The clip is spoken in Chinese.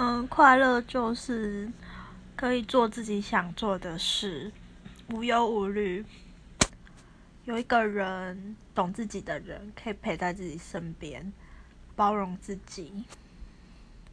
嗯快乐就是可以做自己想做的事无忧无虑。有一个人懂自己的人可以陪在自己身边包容自己。